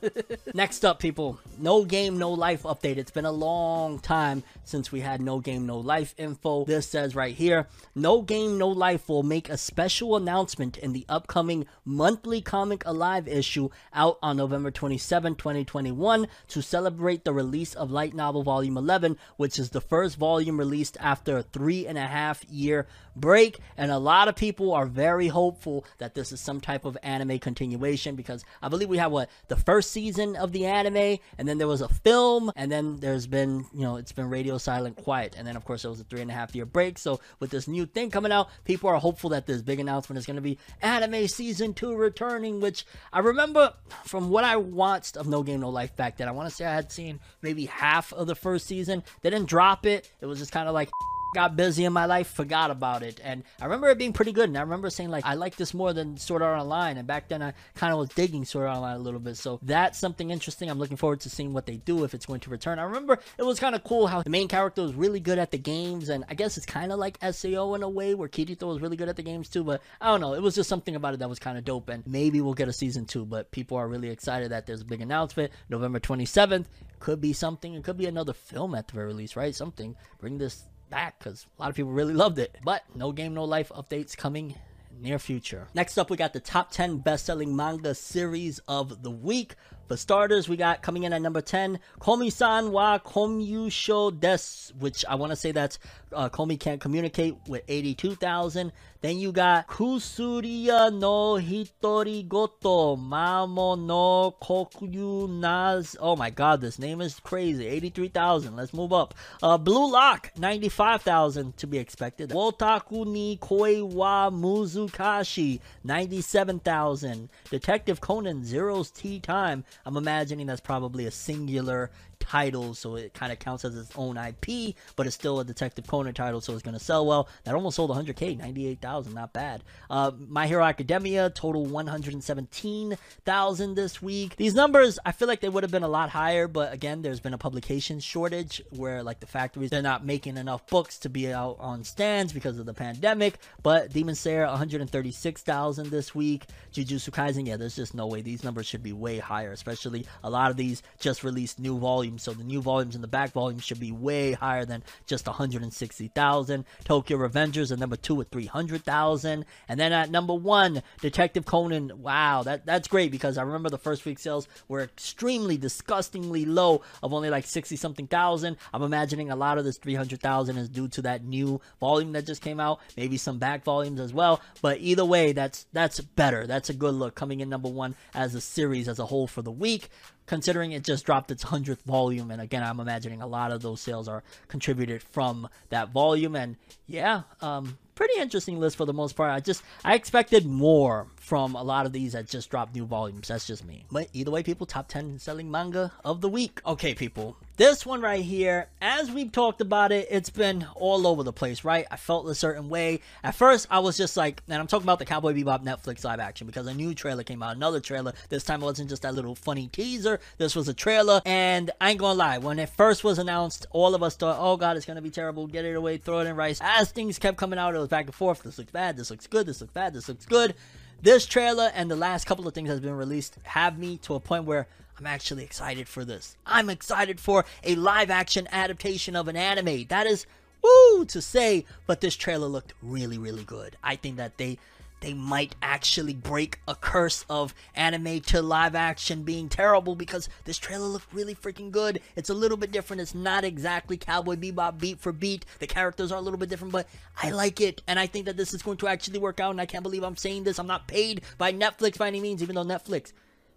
Next up, people. No game, no life update. It's been a long time since we had no game, no life info. This says right here No game, no life will make a special announcement in the upcoming monthly Comic Alive issue out on November 27, 2021, to celebrate the release of Light Novel Volume 11, which is the first volume released after a three and a half year break. And a lot of people are very hopeful that this is some type of anime continuation because I believe we have what the first season of the anime, and then there was a film, and then there's been you know it's been radio silent quiet, and then of course there was a three and a half year break. So with this new thing coming out, people are hopeful that this big announcement is going to be anime season two returning. Which I remember from what I watched of No Game No Life back then. I want to say I had seen maybe half of the first season. They didn't drop it. It was just kind of like got busy in my life, forgot about it. And I remember it being pretty good. And I remember saying, like, I like this more than Sword Art Online. And back then, I kind of was digging Sword Art Online a little bit. So that's something interesting. I'm looking forward to seeing what they do if it's going to return. I remember it was kind of cool how the main character was really good at the games. And I guess it's kind of like SAO in a way where Kirito was really good at the games too. But I don't know. It was just something about it that was kind of dope. And maybe we'll get a season two. But people are really excited that there's a big announcement. November 27th. Could be something. It could be another film at the very least, right? Something. Bring this back because a lot of people really loved it. But no game, no life updates coming near future. Next up, we got the top 10 best-selling manga series of the week. For starters, we got coming in at number 10, Komi-san wa Komyusho des, which I want to say that's uh, Komi can't communicate with 82,000. Then you got Kusuriya no Hitori Goto Mamo no Kokyu Naz. Oh my god, this name is crazy. 83,000. Let's move up. Uh, Blue Lock, 95,000 to be expected. Wotaku ni Koi wa Muzukashi, 97,000. Detective Conan, Zero's Tea Time. I'm imagining that's probably a singular title, so it kind of counts as its own IP, but it's still a Detective Conan title, so it's going to sell well. That almost sold 100k, 98,000, not bad. Uh, My Hero Academia, total 117,000 this week. These numbers, I feel like they would have been a lot higher, but again, there's been a publication shortage where, like, the factories, they're not making enough books to be out on stands because of the pandemic. But Demon Slayer, 136,000 this week. Jujutsu Kaisen, yeah, there's just no way. These numbers should be way higher, especially a lot of these just released new volumes so the new volumes and the back volumes should be way higher than just 160,000. Tokyo Revengers at number two with 300,000, and then at number one, Detective Conan. Wow, that that's great because I remember the first week sales were extremely disgustingly low of only like 60 something thousand. I'm imagining a lot of this 300,000 is due to that new volume that just came out, maybe some back volumes as well. But either way, that's that's better. That's a good look coming in number one as a series as a whole for the week. Considering it just dropped its 100th volume. And again, I'm imagining a lot of those sales are contributed from that volume. And yeah, um, pretty interesting list for the most part. I just I expected more from a lot of these that just dropped new volumes. That's just me. But either way, people, top 10 selling manga of the week. Okay, people, this one right here, as we've talked about it, it's been all over the place, right? I felt a certain way. At first, I was just like, and I'm talking about the Cowboy Bebop Netflix live action because a new trailer came out, another trailer. This time it wasn't just that little funny teaser. This was a trailer, and I ain't gonna lie, when it first was announced, all of us thought, oh god, it's gonna be terrible. Get it away, throw it in rice. As things kept coming out, it was back and forth. This looks bad. This looks good. This looks bad. This looks good. This trailer and the last couple of things that's been released have me to a point where I'm actually excited for this. I'm excited for a live action adaptation of an anime. That is woo to say, but this trailer looked really, really good. I think that they they might actually break a curse of anime to live action being terrible because this trailer looked really freaking good. It's a little bit different. It's not exactly Cowboy Bebop beat for beat. The characters are a little bit different, but I like it. And I think that this is going to actually work out. And I can't believe I'm saying this. I'm not paid by Netflix by any means, even though Netflix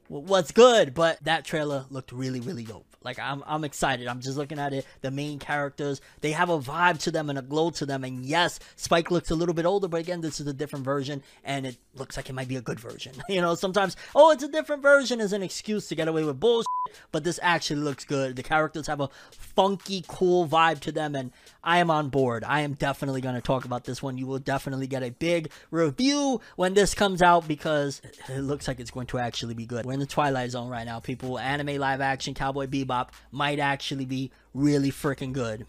was good, but that trailer looked really, really dope. Like I'm, I'm excited. I'm just looking at it. The main characters, they have a vibe to them and a glow to them. And yes, Spike looks a little bit older, but again, this is a different version, and it looks like it might be a good version. You know, sometimes oh, it's a different version is an excuse to get away with bullshit, but this actually looks good. The characters have a funky, cool vibe to them, and I am on board. I am definitely going to talk about this one. You will definitely get a big review when this comes out because it looks like it's going to actually be good. We're in the Twilight Zone right now, people. Anime live action Cowboy Bebop might actually be really freaking good.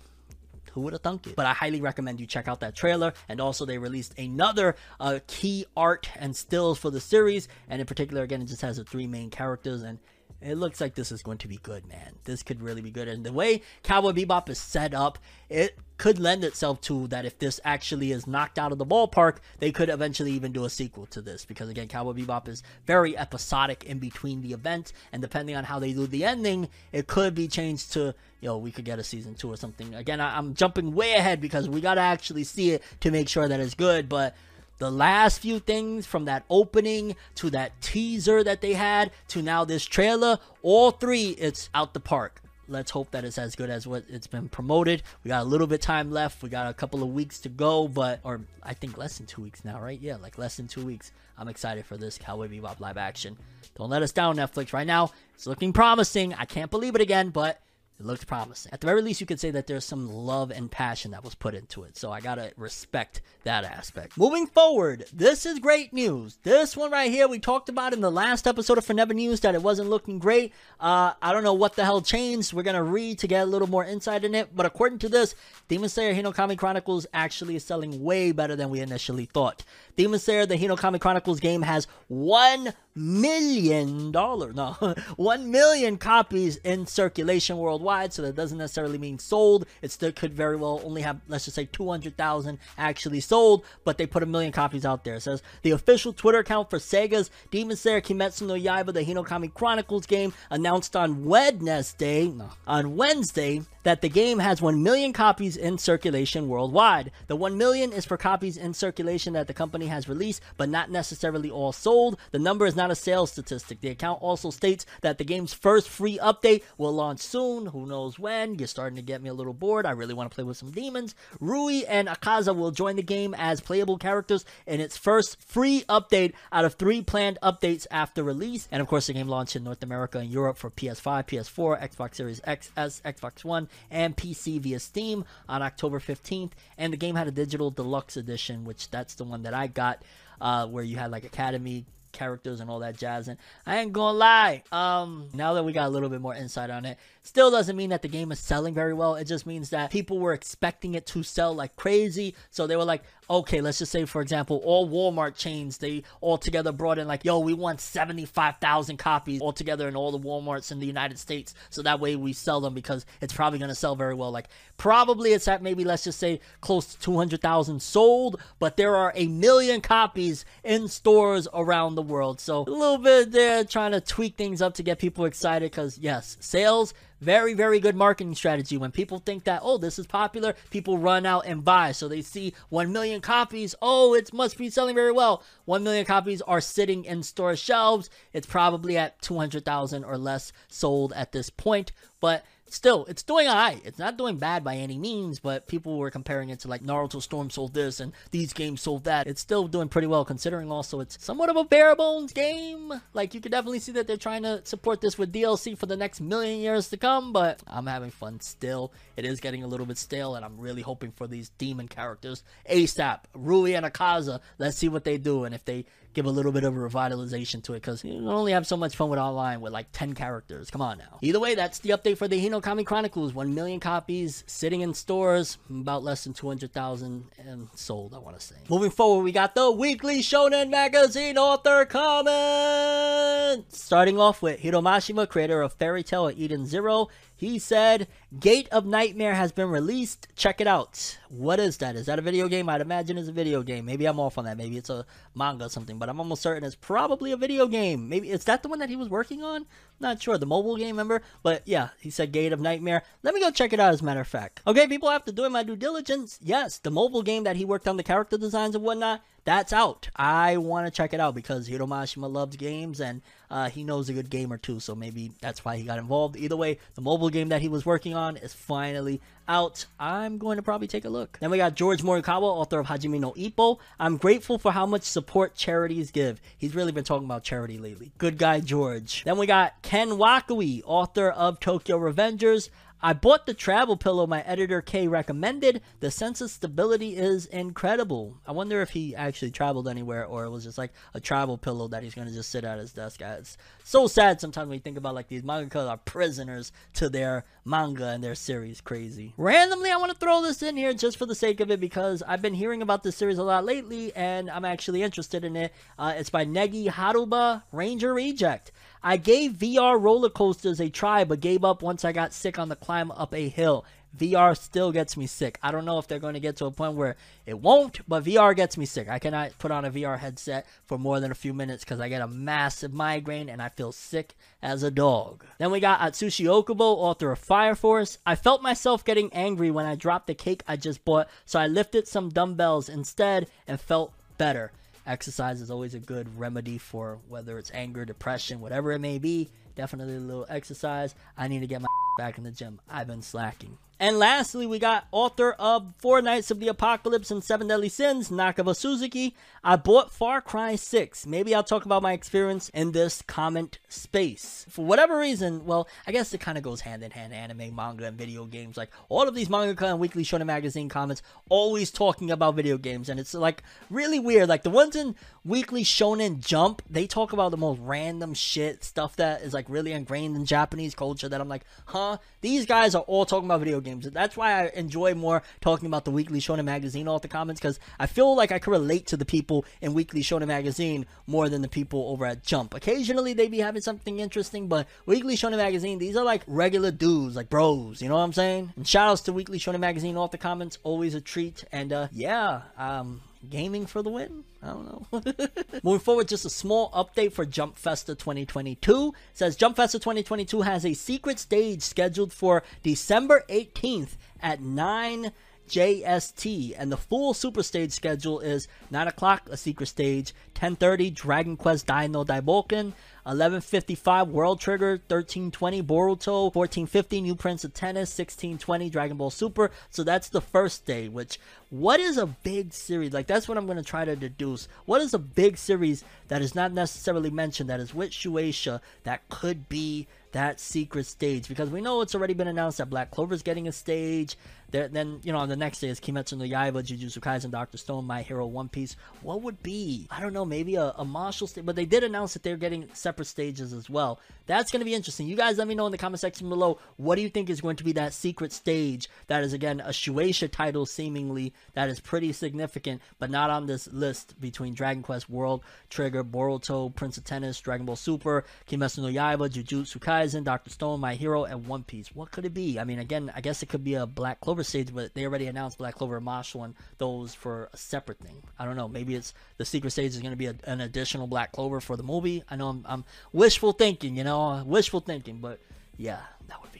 Who would have thunk it? But I highly recommend you check out that trailer. And also, they released another uh, key art and stills for the series. And in particular, again, it just has the three main characters. And it looks like this is going to be good, man. This could really be good. And the way Cowboy Bebop is set up, it could lend itself to that if this actually is knocked out of the ballpark, they could eventually even do a sequel to this. Because again, Cowboy Bebop is very episodic in between the events, and depending on how they do the ending, it could be changed to, you know, we could get a season two or something. Again, I- I'm jumping way ahead because we gotta actually see it to make sure that it's good, but the last few things from that opening to that teaser that they had to now this trailer, all three, it's out the park. Let's hope that it's as good as what it's been promoted. We got a little bit time left. We got a couple of weeks to go, but or I think less than two weeks now, right? Yeah, like less than two weeks. I'm excited for this Cowboy Bebop live action. Don't let us down, Netflix. Right now, it's looking promising. I can't believe it again, but it looked promising. At the very least, you could say that there's some love and passion that was put into it. So I gotta respect that aspect. Moving forward, this is great news. This one right here, we talked about in the last episode of Forever News that it wasn't looking great. Uh, I don't know what the hell changed. We're gonna read to get a little more insight in it. But according to this, Demon Slayer Hinokami Chronicles actually is selling way better than we initially thought. Demon Slayer, the Hinokami Chronicles game, has one million dollar no one million copies in circulation worldwide so that doesn't necessarily mean sold. It still could very well only have let's just say 200000 actually sold but they put a million copies out there. It says the official twitter account for sega's demon slayer kimetsu no yaiba the hinokami chronicles game announced on wednesday no, on wednesday that the game has 1 million copies in circulation worldwide. The 1 million is for copies in circulation that the company has released, but not necessarily all sold. The number is not a sales statistic. The account also states that the game's first free update will launch soon. Who knows when? You're starting to get me a little bored. I really want to play with some demons. Rui and Akaza will join the game as playable characters in its first free update out of three planned updates after release. And of course, the game launched in North America and Europe for PS5, PS4, Xbox Series XS, Xbox One, and PC via Steam on October 15th. And the game had a digital deluxe edition, which that's the one that I got, uh, where you had like Academy characters and all that jazz. And I ain't gonna lie, um, now that we got a little bit more insight on it, still doesn't mean that the game is selling very well. It just means that people were expecting it to sell like crazy. So they were like, okay, let's just say, for example, all Walmart chains, they all together brought in like, yo, we want 75,000 copies all together in all the Walmarts in the United States. So that way we sell them because it's probably going to sell very well. Like, probably it's at maybe, let's just say, close to 200,000 sold, but there are a million copies in stores around the world. So a little bit there trying to tweak things up to get people excited because, yes, sales, very, very good marketing strategy. When people think that, oh, this is popular, people run out and buy. So they see 1 million copies. Oh, it must be selling very well. 1 million copies are sitting in store shelves. It's probably at 200,000 or less sold at this point. But still, it's doing alright. It's not doing bad by any means, but people were comparing it to like Naruto Storm sold this and these games sold that. It's still doing pretty well considering also it's somewhat of a bare bones game. Like you can definitely see that they're trying to support this with DLC for the next million years to come, but I'm having fun still. It is getting a little bit stale, and I'm really hoping for these demon characters ASAP. Rui and Akaza. Let's see what they do and if they give a little bit of revitalization to it because you only have so much fun with online with like 10 characters. Come on now. Either way, that's the update for the Hinokami Chronicles. 1 million copies sitting in stores, about less than 200,000 and sold, I want to say. Moving forward, we got the weekly Shonen Magazine author comments. Starting off with Hiro Mashima, creator of Fairy Tail Eden Zero. He said, Gate of Nightmare has been released. Check it out. What is that? Is that a video game? I'd imagine it's a video game. Maybe I'm off on that. Maybe it's a manga or something, but I'm almost certain it's probably a video game. Maybe is that the one that he was working on? Not sure. The mobile game, remember? But yeah, he said Gate of Nightmare. Let me go check it out as a matter of fact. Okay, people, after doing my due diligence, yes, the mobile game that he worked on the character designs and whatnot, that's out. I want to check it out because Hiro Mashima loves games and uh, he knows a good gamer too, so maybe that's why he got involved. Either way, the mobile game that he was working on is finally out. I'm going to probably take a look. Then we got George Morikawa, author of Hajime no Ippo. I'm grateful for how much support charities give. He's really been talking about charity lately. Good guy, George. Then we got Ken Wakui, author of Tokyo Revengers. I bought the travel pillow my editor K recommended. The sense of stability is incredible. I wonder if he actually traveled anywhere or it was just like a travel pillow that he's gonna just sit at his desk at. It's so sad sometimes when you think about like these mangakas are prisoners to their manga and their series. Crazy. Randomly, I want to throw this in here just for the sake of it because I've been hearing about this series a lot lately and I'm actually interested in it. Uh, it's by Negi Haruba Ranger Reject. I gave VR roller coasters a try, but gave up once I got sick on the climb up a hill. VR still gets me sick. I don't know if they're going to get to a point where it won't, but VR gets me sick. I cannot put on a VR headset for more than a few minutes because I get a massive migraine and I feel sick as a dog. Then we got Atsushi Okubo, author of Fire Force. I felt myself getting angry when I dropped the cake I just bought, so I lifted some dumbbells instead and felt better. Exercise is always a good remedy for whether it's anger, depression, whatever it may be. Definitely a little exercise. I need to get my back in the gym. I've been slacking. And lastly, we got author of Four Knights of the Apocalypse and Seven Deadly Sins, Nakaba Suzuki. I bought Far Cry 6. Maybe I'll talk about my experience in this comment space. For whatever reason, well, I guess it kind of goes hand in hand anime, manga, and video games. Like, all of these manga and weekly Shonen Magazine comments always talking about video games, and it's like really weird. Like, the ones in Weekly Shonen Jump, they talk about the most random shit, stuff that is like really ingrained in Japanese culture that I'm like, huh? These guys are all talking about video games. That's why I enjoy more talking about the Weekly Shonen Magazine all the comments because I feel like I can relate to the people in Weekly Shonen Magazine more than the people over at Jump. Occasionally they be having something interesting, but Weekly Shonen Magazine, these are like regular dudes, like bros, you know what I'm saying? And shout outs to Weekly Shonen Magazine all the comments, always a treat. And uh yeah, um gaming for the win? I don't know. Moving forward, just a small update for Jump Festa 2022. It says Jump Festa 2022 has a secret stage scheduled for December 18th at 9 JST, and the full super stage schedule is 9 o'clock, a secret stage, 10.30, Dragon Quest Dai no Daibouken, 11.55, World Trigger, 13.20, Boruto, 14.50, New Prince of Tennis, 16.20, Dragon Ball Super. So that's the first day, which, what is a big series? Like, that's what I'm going to try to deduce. What is a big series that is not necessarily mentioned that is with Shueisha that could be that secret stage because we know it's already been announced that Black Clover's getting a stage. There, then you know on the next day is Kimetsu no Yaiba, Jujutsu Kaisen, Doctor Stone, My Hero, One Piece. What would be? I don't know, maybe a, a Mashle stage, but they did announce that they're getting separate separate stages as well. That's going to be interesting. You guys let me know in the comment section below what do you think is going to be that secret stage that is again a Shueisha title seemingly that is pretty significant but not on this list between Dragon Quest World, Trigger, Boruto, Prince of Tennis, Dragon Ball Super, Kimetsu no Yaiba, Jujutsu Kaisen, Doctor Stone, My Hero, and One Piece. What could it be? I mean, again, I guess it could be a Black Clover stage, but they already announced Black Clover and Mashle and those for a separate thing. I don't know. Maybe it's the secret stage is going to be a, an additional Black Clover for the movie. I know I'm, I'm wishful thinking, you know, wishful thinking, but yeah, that would be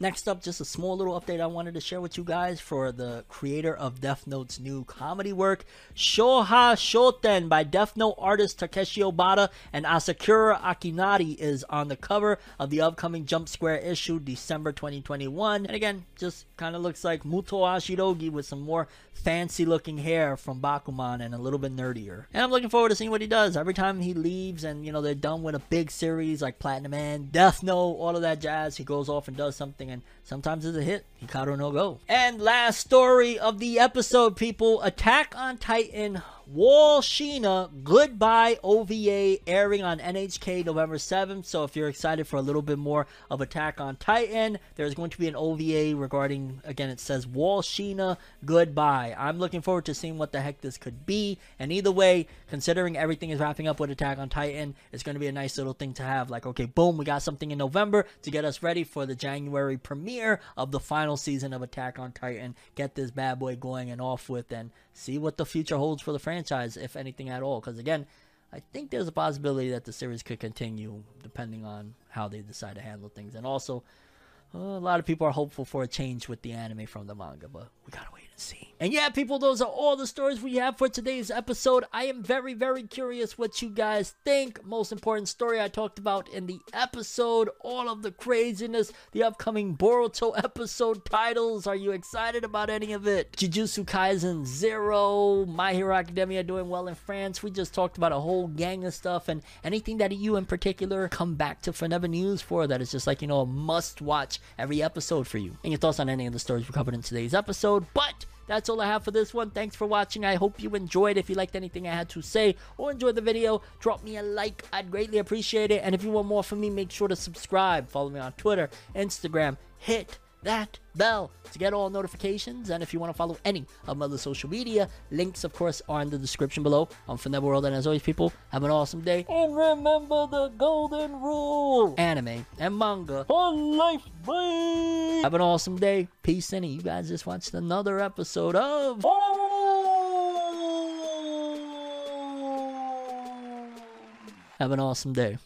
Next up, just a small little update I wanted to share with you guys for the creator of Death Note's new comedy work, Shoha Shoten by Death Note artist Takeshi Obata and Asakura Akinari is on the cover of the upcoming Jump Square issue December 2021. And again, just kind of looks like Muto Ashirogi with some more fancy looking hair from Bakuman and a little bit nerdier. And I'm looking forward to seeing what he does. Every time he leaves and, you know, they're done with a big series like Platinum End, Death Note, all of that jazz, he goes off and does something and sometimes it's a hit. Hikaru no Go. And last story of the episode, people Attack on Titan Wall Sina Goodbye OVA airing on NHK November 7th. So if you're excited for a little bit more of Attack on Titan, there's going to be an OVA regarding, again, it says Wall Sina Goodbye. I'm looking forward to seeing what the heck this could be. And either way, considering everything is wrapping up with Attack on Titan, it's going to be a nice little thing to have. Like, okay, boom, we got something in November to get us ready for the January premiere of the final season of Attack on Titan. Get this bad boy going and off with and see what the future holds for the franchise, if anything at all. Because again, I think there's a possibility that the series could continue depending on how they decide to handle things. And also, a lot of people are hopeful for a change with the anime from the manga, but we gotta wait see. And yeah, people, those are all the stories we have for today's episode. I am very, very curious what you guys think. Most important story I talked about in the episode, all of the craziness, the upcoming Boruto episode titles. Are you excited about any of it? Jujutsu Kaisen Zero, My Hero Academia doing well in France. We just talked about a whole gang of stuff, and anything that you in particular come back to Forever News for that is just like, you know, a must watch every episode for you. And your thoughts on any of the stories we covered in today's episode. But that's all I have for this one. Thanks for watching. I hope you enjoyed. If you liked anything I had to say or enjoyed the video, drop me a like. I'd greatly appreciate it. And if you want more from me, make sure to subscribe. Follow me on Twitter, Instagram. Hit that bell to get all notifications. And if you want to follow any of my other social media, links, of course, are in the description below. I'm from World, and as always, people, have an awesome day. And remember the golden rule anime and manga for life. Bye. Have an awesome day. Peace, and you guys just watched another episode of. Oh. Have an awesome day.